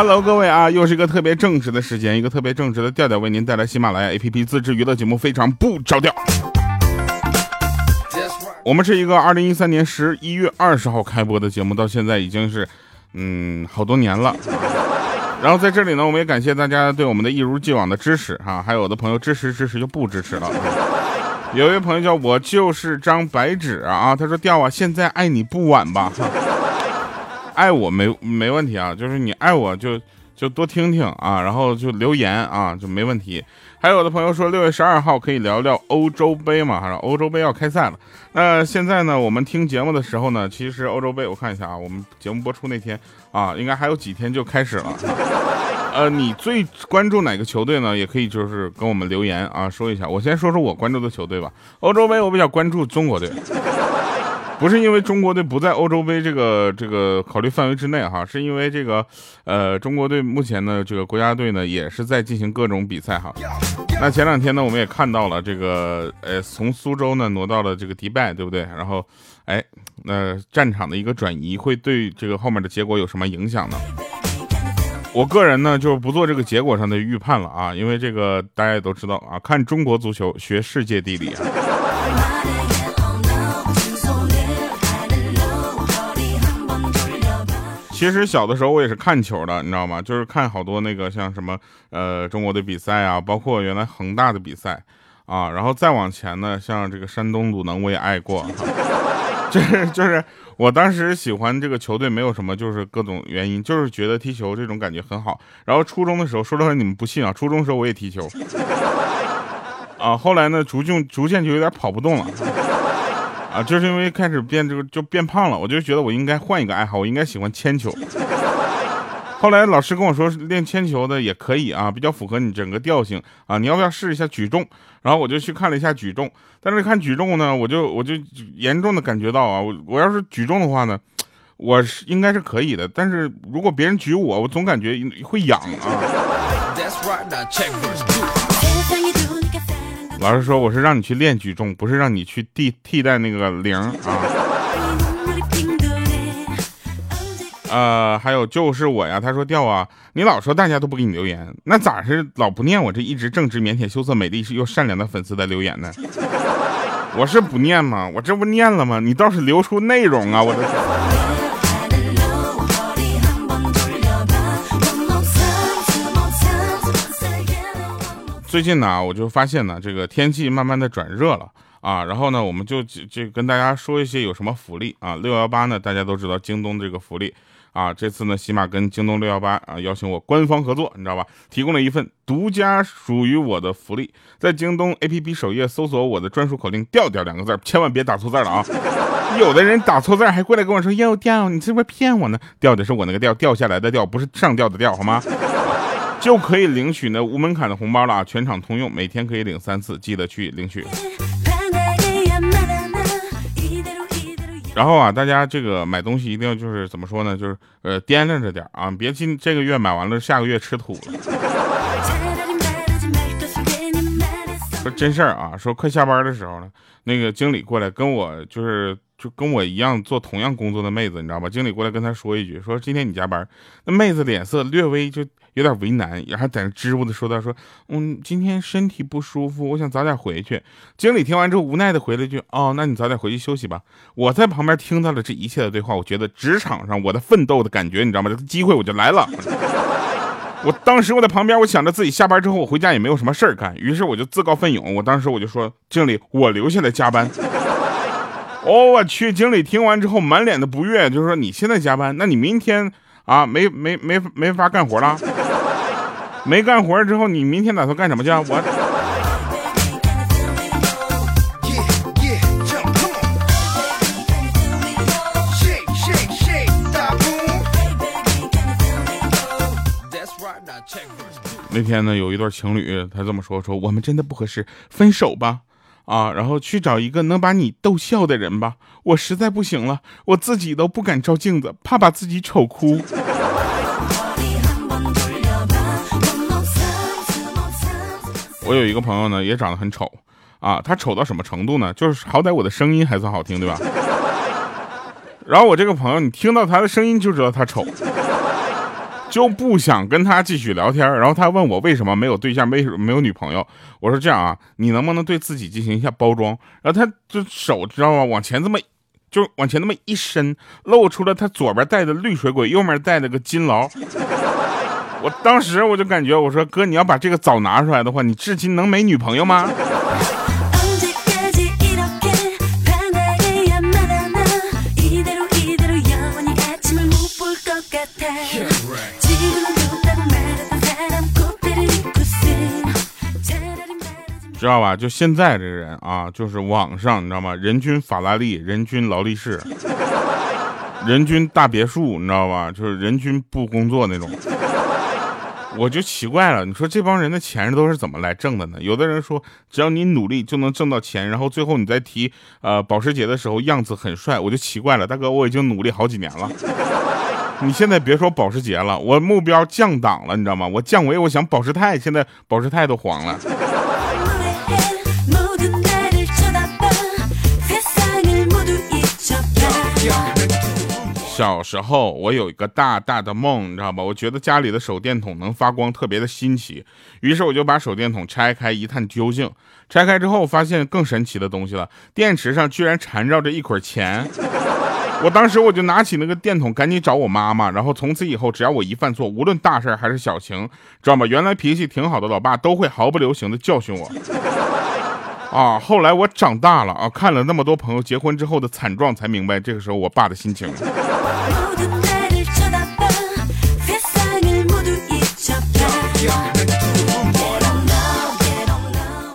，Hello，各位啊，又是一个特别正直的时间，一个特别正直的调调，为您带来喜马拉雅 APP 自制娱乐节目，非常不着调。我们是一个二零一三年十一月二十号开播的节目，到现在已经是，嗯，好多年了。然后在这里呢，我们也感谢大家对我们的一如既往的支持哈，还有的朋友支持支持就不支持了。有一位朋友叫我就是张白纸啊，他说调啊，现在爱你不晚吧？爱我没没问题啊，就是你爱我就。就多听听啊，然后就留言啊，就没问题。还有的朋友说六月十二号可以聊聊欧洲杯嘛？还是，欧洲杯要开赛了。那现在呢，我们听节目的时候呢，其实欧洲杯我看一下啊，我们节目播出那天啊，应该还有几天就开始了。呃，你最关注哪个球队呢？也可以就是跟我们留言啊，说一下。我先说说我关注的球队吧。欧洲杯我比较关注中国队。不是因为中国队不在欧洲杯这个这个考虑范围之内哈，是因为这个，呃，中国队目前呢这个国家队呢也是在进行各种比赛哈。那前两天呢我们也看到了这个，呃，从苏州呢挪到了这个迪拜，对不对？然后，哎，那战场的一个转移会对这个后面的结果有什么影响呢？我个人呢就是不做这个结果上的预判了啊，因为这个大家也都知道啊，看中国足球学世界地理啊。其实小的时候我也是看球的，你知道吗？就是看好多那个像什么呃中国的比赛啊，包括原来恒大的比赛啊，然后再往前呢，像这个山东鲁能我也爱过，就是就是我当时喜欢这个球队没有什么，就是各种原因，就是觉得踢球这种感觉很好。然后初中的时候，说实话你们不信啊，初中的时候我也踢球，啊，后来呢逐渐逐渐就有点跑不动了。啊，就是因为开始变这个就变胖了，我就觉得我应该换一个爱好，我应该喜欢铅球。后来老师跟我说练铅球的也可以啊，比较符合你整个调性啊，你要不要试一下举重？然后我就去看了一下举重，但是看举重呢，我就我就严重的感觉到啊，我我要是举重的话呢，我是应该是可以的，但是如果别人举我，我总感觉会痒啊。老师说我是让你去练举重，不是让你去替替代那个铃啊。呃，还有就是我呀，他说掉啊，你老说大家都不给你留言，那咋是老不念我这一直正直、腼腆、羞涩、美丽又善良的粉丝的留言呢？我是不念吗？我这不念了吗？你倒是留出内容啊！我的天。最近呢，我就发现呢，这个天气慢慢的转热了啊，然后呢，我们就就跟大家说一些有什么福利啊。六幺八呢，大家都知道京东这个福利啊，这次呢，起码跟京东六幺八啊邀请我官方合作，你知道吧？提供了一份独家属于我的福利，在京东 APP 首页搜索我的专属口令“调调”两个字，千万别打错字了啊！有的人打错字还过来跟我说：“哟调，你是不是骗我呢？”调的是我那个调掉下来的调，不是上吊的吊，好吗？就可以领取那无门槛的红包了啊！全场通用，每天可以领三次，记得去领取。然后啊，大家这个买东西一定要就是怎么说呢？就是呃掂量着点啊，别今这个月买完了，下个月吃土了。说真事儿啊，说快下班的时候呢，那个经理过来跟我就是就跟我一样做同样工作的妹子，你知道吧？经理过来跟他说一句，说今天你加班。那妹子脸色略微就。有点为难，然后在那支吾的说道：“说，嗯，今天身体不舒服，我想早点回去。”经理听完之后，无奈的回了一句：“哦，那你早点回去休息吧。”我在旁边听到了这一切的对话，我觉得职场上我的奋斗的感觉，你知道吗？这个机会我就来了。我当时我在旁边，我想着自己下班之后我回家也没有什么事儿干，于是我就自告奋勇，我当时我就说：“经理，我留下来加班。”哦，我去！经理听完之后满脸的不悦，就是说：“你现在加班，那你明天啊，没没没没法干活了。”没干活之后，你明天打算干什么去？我。那天呢，有一对情侣，他这么说：“说我们真的不合适，分手吧。”啊，然后去找一个能把你逗笑的人吧。我实在不行了，我自己都不敢照镜子，怕把自己丑哭。我有一个朋友呢，也长得很丑，啊，他丑到什么程度呢？就是好歹我的声音还算好听，对吧？然后我这个朋友，你听到他的声音就知道他丑，就不想跟他继续聊天。然后他问我为什么没有对象，没没有女朋友。我说这样啊，你能不能对自己进行一下包装？然后他就手知道吗？往前这么，就往前那么一伸，露出了他左边戴的绿水鬼，右面戴了个金劳。我当时我就感觉，我说哥，你要把这个枣拿出来的话，你至今能没女朋友吗？知道吧？就现在这个人啊，就是网上你知道吗？人均法拉利，人均劳力士，人均大别墅，你知道吧？就是人均不工作那种。我就奇怪了，你说这帮人的钱都是怎么来挣的呢？有的人说，只要你努力就能挣到钱，然后最后你再提呃保时捷的时候样子很帅，我就奇怪了，大哥，我已经努力好几年了，你现在别说保时捷了，我目标降档了，你知道吗？我降维，我想保时泰，现在保时泰都黄了。小时候我有一个大大的梦，你知道吧？我觉得家里的手电筒能发光，特别的新奇。于是我就把手电筒拆开一探究竟。拆开之后发现更神奇的东西了，电池上居然缠绕着一捆钱。我当时我就拿起那个电筒，赶紧找我妈妈。然后从此以后，只要我一犯错，无论大事还是小情，知道吗？原来脾气挺好的老爸都会毫不留情的教训我。啊！后来我长大了啊，看了那么多朋友结婚之后的惨状，才明白这个时候我爸的心情。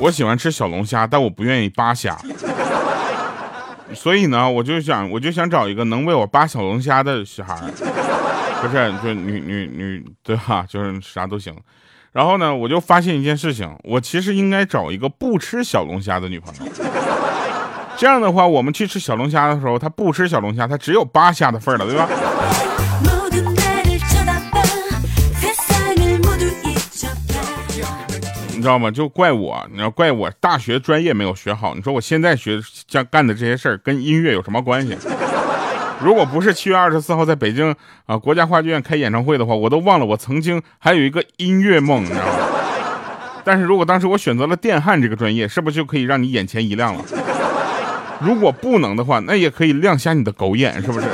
我喜欢吃小龙虾，但我不愿意扒虾，所以呢，我就想，我就想找一个能为我扒小龙虾的小孩不是，就女女女，对吧？就是啥都行。然后呢，我就发现一件事情，我其实应该找一个不吃小龙虾的女朋友。这样的话，我们去吃小龙虾的时候，他不吃小龙虾，他只有扒虾的份了，对吧？你知道吗？就怪我，你要怪我大学专业没有学好。你说我现在学像干的这些事儿，跟音乐有什么关系？如果不是七月二十四号在北京啊国家话剧院开演唱会的话，我都忘了我曾经还有一个音乐梦，你知道吗？但是如果当时我选择了电焊这个专业，是不是就可以让你眼前一亮了？如果不能的话，那也可以亮瞎你的狗眼，是不是？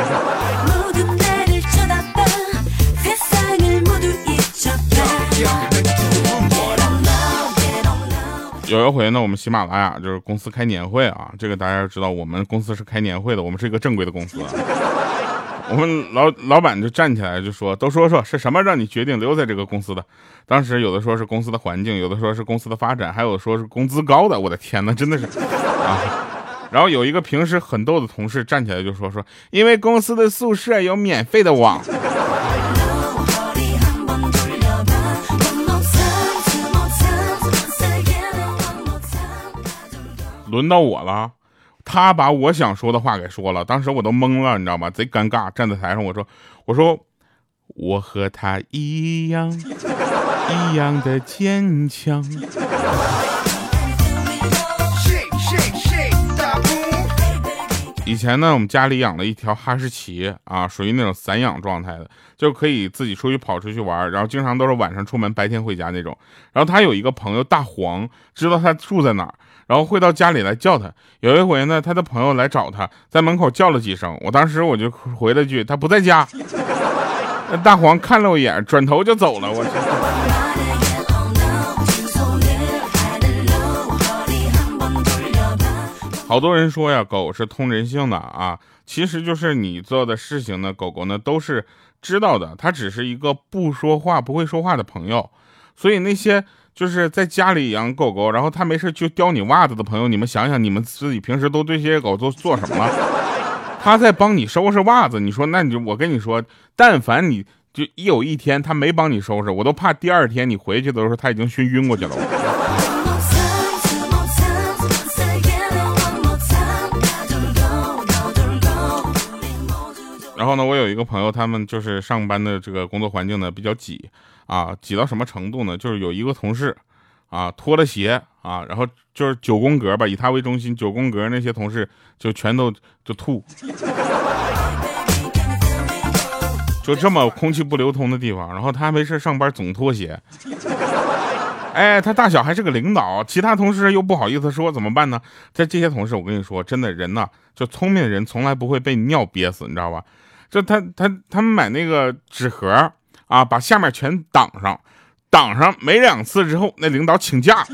有一回呢，我们喜马拉雅就是公司开年会啊，这个大家知道，我们公司是开年会的，我们是一个正规的公司。我们老老板就站起来就说：“都说说是什么让你决定留在这个公司的？”当时有的说是公司的环境，有的说是公司的发展，还有说是工资高的。我的天哪，真的是啊！然后有一个平时很逗的同事站起来就说：“说因为公司的宿舍有免费的网。”轮到我了，他把我想说的话给说了，当时我都懵了，你知道吗？贼尴尬，站在台上，我说，我说，我和他一样，一样的坚强。以前呢，我们家里养了一条哈士奇啊，属于那种散养状态的，就可以自己出去跑出去玩，然后经常都是晚上出门，白天回家那种。然后他有一个朋友大黄，知道他住在哪儿。然后会到家里来叫他。有一回呢，他的朋友来找他，在门口叫了几声。我当时我就回了句：“他不在家。” 大黄看了我一眼，转头就走了。我好多人说呀，狗是通人性的啊，其实就是你做的事情呢，狗狗呢都是知道的。它只是一个不说话、不会说话的朋友，所以那些。就是在家里养狗狗，然后它没事就叼你袜子的朋友，你们想想，你们自己平时都对这些狗都做什么了？它在帮你收拾袜子，你说那你就我跟你说，但凡你就一有一天它没帮你收拾，我都怕第二天你回去的时候它已经熏晕过去了。然后呢，我有一个朋友，他们就是上班的这个工作环境呢比较挤啊，挤到什么程度呢？就是有一个同事啊脱了鞋啊，然后就是九宫格吧，以他为中心，九宫格那些同事就全都就吐。就这么空气不流通的地方，然后他没事上班总脱鞋。哎，他大小还是个领导，其他同事又不好意思说，怎么办呢？在这些同事，我跟你说，真的人呐，就聪明的人从来不会被尿憋死，你知道吧？就他他他们买那个纸盒啊，把下面全挡上，挡上没两次之后，那领导请假，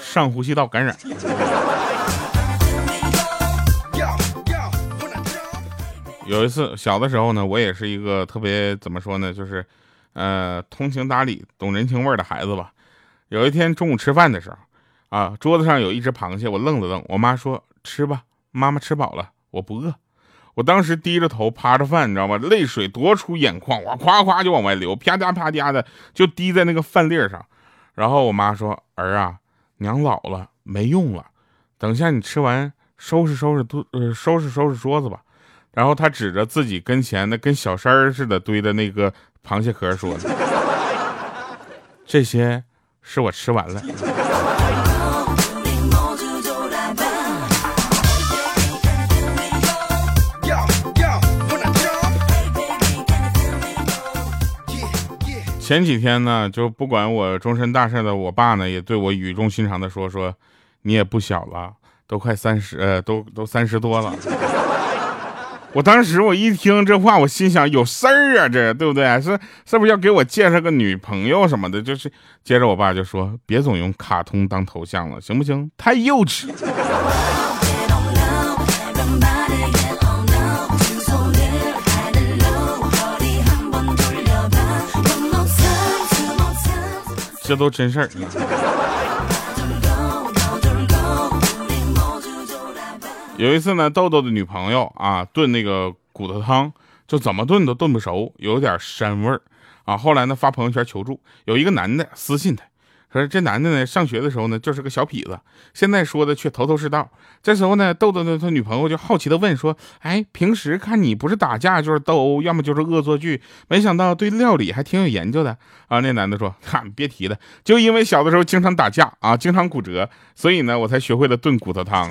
上呼吸道感染。有一次小的时候呢，我也是一个特别怎么说呢，就是，呃，通情达理、懂人情味的孩子吧。有一天中午吃饭的时候，啊，桌子上有一只螃蟹，我愣了愣。我妈说：“吃吧，妈妈吃饱了，我不饿。”我当时低着头趴着饭，你知道吗？泪水夺出眼眶，哇，夸夸就往外流，啪嗒啪嗒的就滴在那个饭粒上。然后我妈说：“儿啊，娘老了，没用了，等下你吃完，收拾收拾桌，呃，收拾收拾桌子吧。”然后他指着自己跟前那跟小山似的堆的那个螃蟹壳说：“ 这些是我吃完了。”前几天呢，就不管我终身大事的我爸呢，也对我语重心长的说：“说你也不小了，都快三十，呃，都都三十多了。”我当时我一听这话，我心想有事儿啊，这对不对？是是不是要给我介绍个女朋友什么的？就是接着我爸就说，别总用卡通当头像了，行不行？太幼稚。这都真事儿。有一次呢，豆豆的女朋友啊炖那个骨头汤，就怎么炖都炖不熟，有点膻味儿啊。后来呢发朋友圈求助，有一个男的私信他，可是这男的呢上学的时候呢就是个小痞子，现在说的却头头是道。这时候呢，豆豆的他女朋友就好奇的问说：“哎，平时看你不是打架就是斗殴，要么就是恶作剧，没想到对料理还挺有研究的啊。”那男的说：“哈，别提了，就因为小的时候经常打架啊，经常骨折，所以呢我才学会了炖骨头汤。”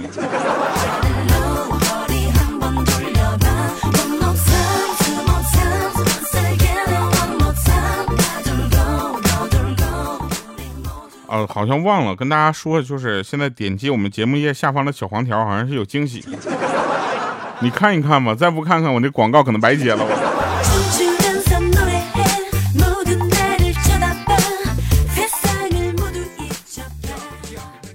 好像忘了跟大家说，就是现在点击我们节目页下方的小黄条，好像是有惊喜，你看一看吧，再不看看我那广告可能白接了我。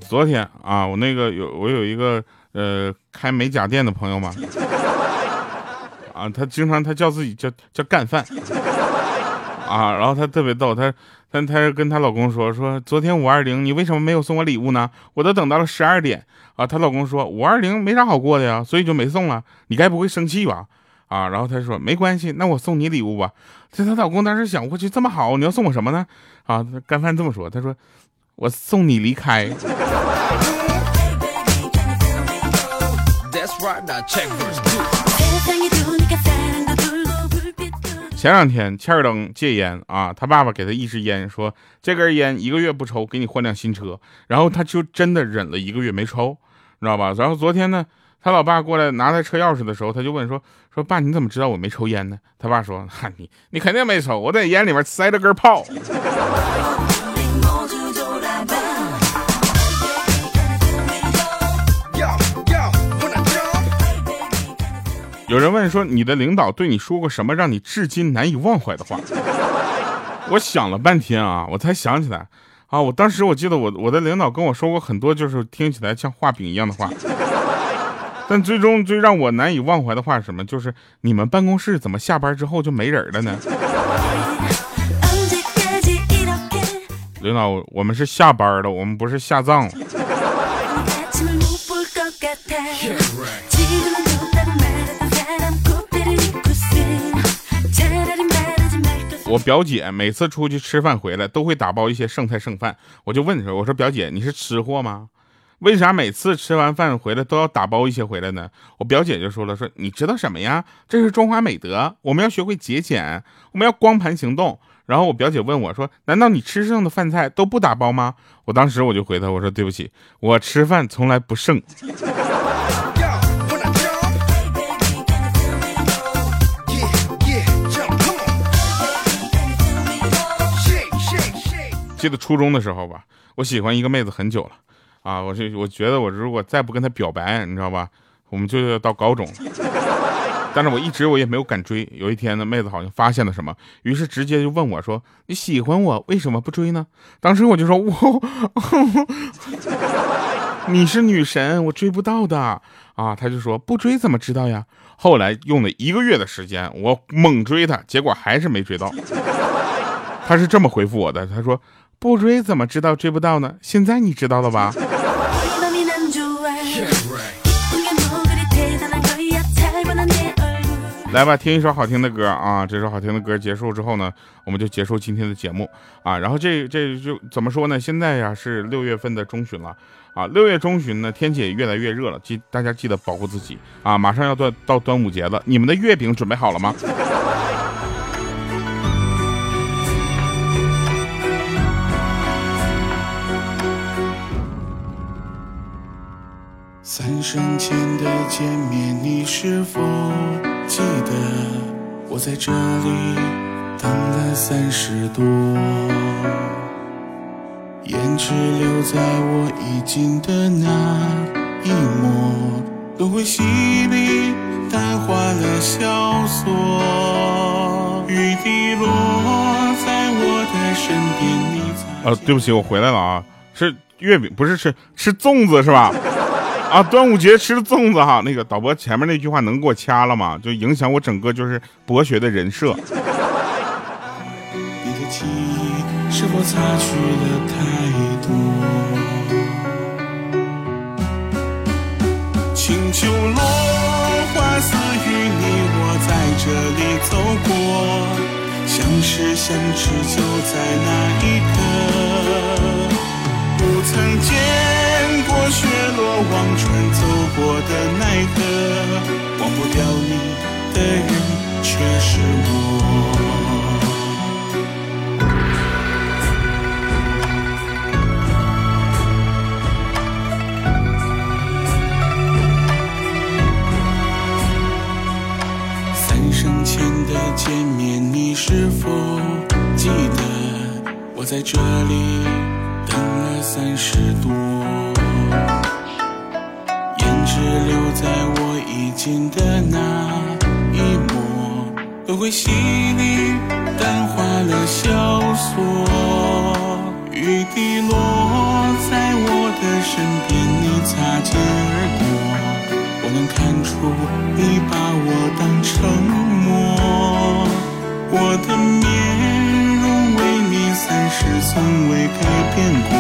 昨天啊，我那个有我有一个呃开美甲店的朋友嘛，啊，他经常他叫自己叫叫干饭。啊，然后他特别逗，他，但她跟她老公说说，昨天五二零你为什么没有送我礼物呢？我都等到了十二点啊。她老公说五二零没啥好过的呀，所以就没送了。你该不会生气吧？啊，然后她说没关系，那我送你礼物吧。这她老公当时想，我去这么好，你要送我什么呢？啊，干饭这么说，他说我送你离开。前两天，切尔登戒烟啊，他爸爸给他一支烟，说这根烟一个月不抽，给你换辆新车。然后他就真的忍了一个月没抽，你知道吧？然后昨天呢，他老爸过来拿他车钥匙的时候，他就问说说爸，你怎么知道我没抽烟呢？他爸说，哈你你肯定没抽，我在烟里面塞了根炮。有人问说：“你的领导对你说过什么让你至今难以忘怀的话？” 我想了半天啊，我才想起来啊，我当时我记得我我的领导跟我说过很多，就是听起来像画饼一样的话。但最终最让我难以忘怀的话是什么？就是你们办公室怎么下班之后就没人了呢？领导，我们是下班了，我们不是下葬了。我表姐每次出去吃饭回来都会打包一些剩菜剩饭，我就问她，我说表姐你是吃货吗？为啥每次吃完饭回来都要打包一些回来呢？我表姐就说了，说你知道什么呀？这是中华美德，我们要学会节俭，我们要光盘行动。然后我表姐问我说，难道你吃剩的饭菜都不打包吗？我当时我就回她，我说对不起，我吃饭从来不剩。记得初中的时候吧，我喜欢一个妹子很久了，啊，我就我觉得我如果再不跟她表白，你知道吧，我们就要到高中了。但是我一直我也没有敢追。有一天呢，妹子好像发现了什么，于是直接就问我说：“你喜欢我，为什么不追呢？”当时我就说：“我，你是女神，我追不到的啊。”她就说：“不追怎么知道呀？”后来用了一个月的时间，我猛追她，结果还是没追到。她是这么回复我的：“她说不追怎么知道追不到呢？现在你知道了吧？”来吧，听一首好听的歌啊！这首好听的歌结束之后呢，我们就结束今天的节目啊。然后这这就怎么说呢？现在呀是六月份的中旬了啊，六月中旬呢天气也越来越热了，记大家记得保护自己啊！马上要到到端午节了，你们的月饼准备好了吗？三生前的见面，你是否？记得我在这里等了三十多，胭脂留在我衣襟的那一抹，轮回洗礼淡化了萧索，雨滴落在我的身边，你才。呃，对不起，我回来了啊，是月饼，不是吃吃粽子是吧？啊，端午节吃粽子哈，那个导播前面那句话能给我掐了吗？就影响我整个就是博学的人设。你的记忆是否擦去了太多？清秋落花似雨，你我在这里走过，相识相知就在那一刻，不曾见。望穿走过的奈何，忘不掉你的人却是我。三生前的见面，你是否记得？我在这里等了三十多。我衣襟的那一抹，都会细腻淡化了萧索，雨滴落在我的身边，你擦肩而过，我能看出你把我当成魔，我的面容为你三世从未改变过。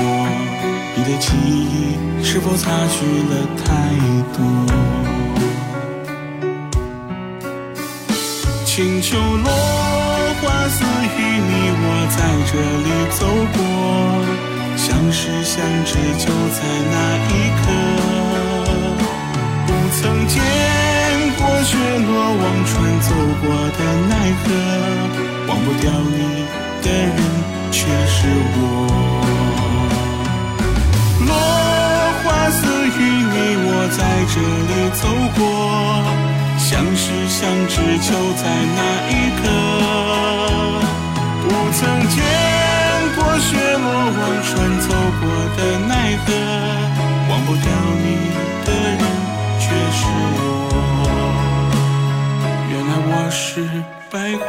你的记忆是否擦去了太多？秋落花似雨，你我在这里走过，相识相知就在那一刻。不曾见过雪落忘川走过的奈何，忘不掉你的人却是我。落花似雨，你我在这里走过，相识相知就在那一刻。不曾见过雪落忘川走过的奈何，忘不掉你的人却是我。原来我是白狐，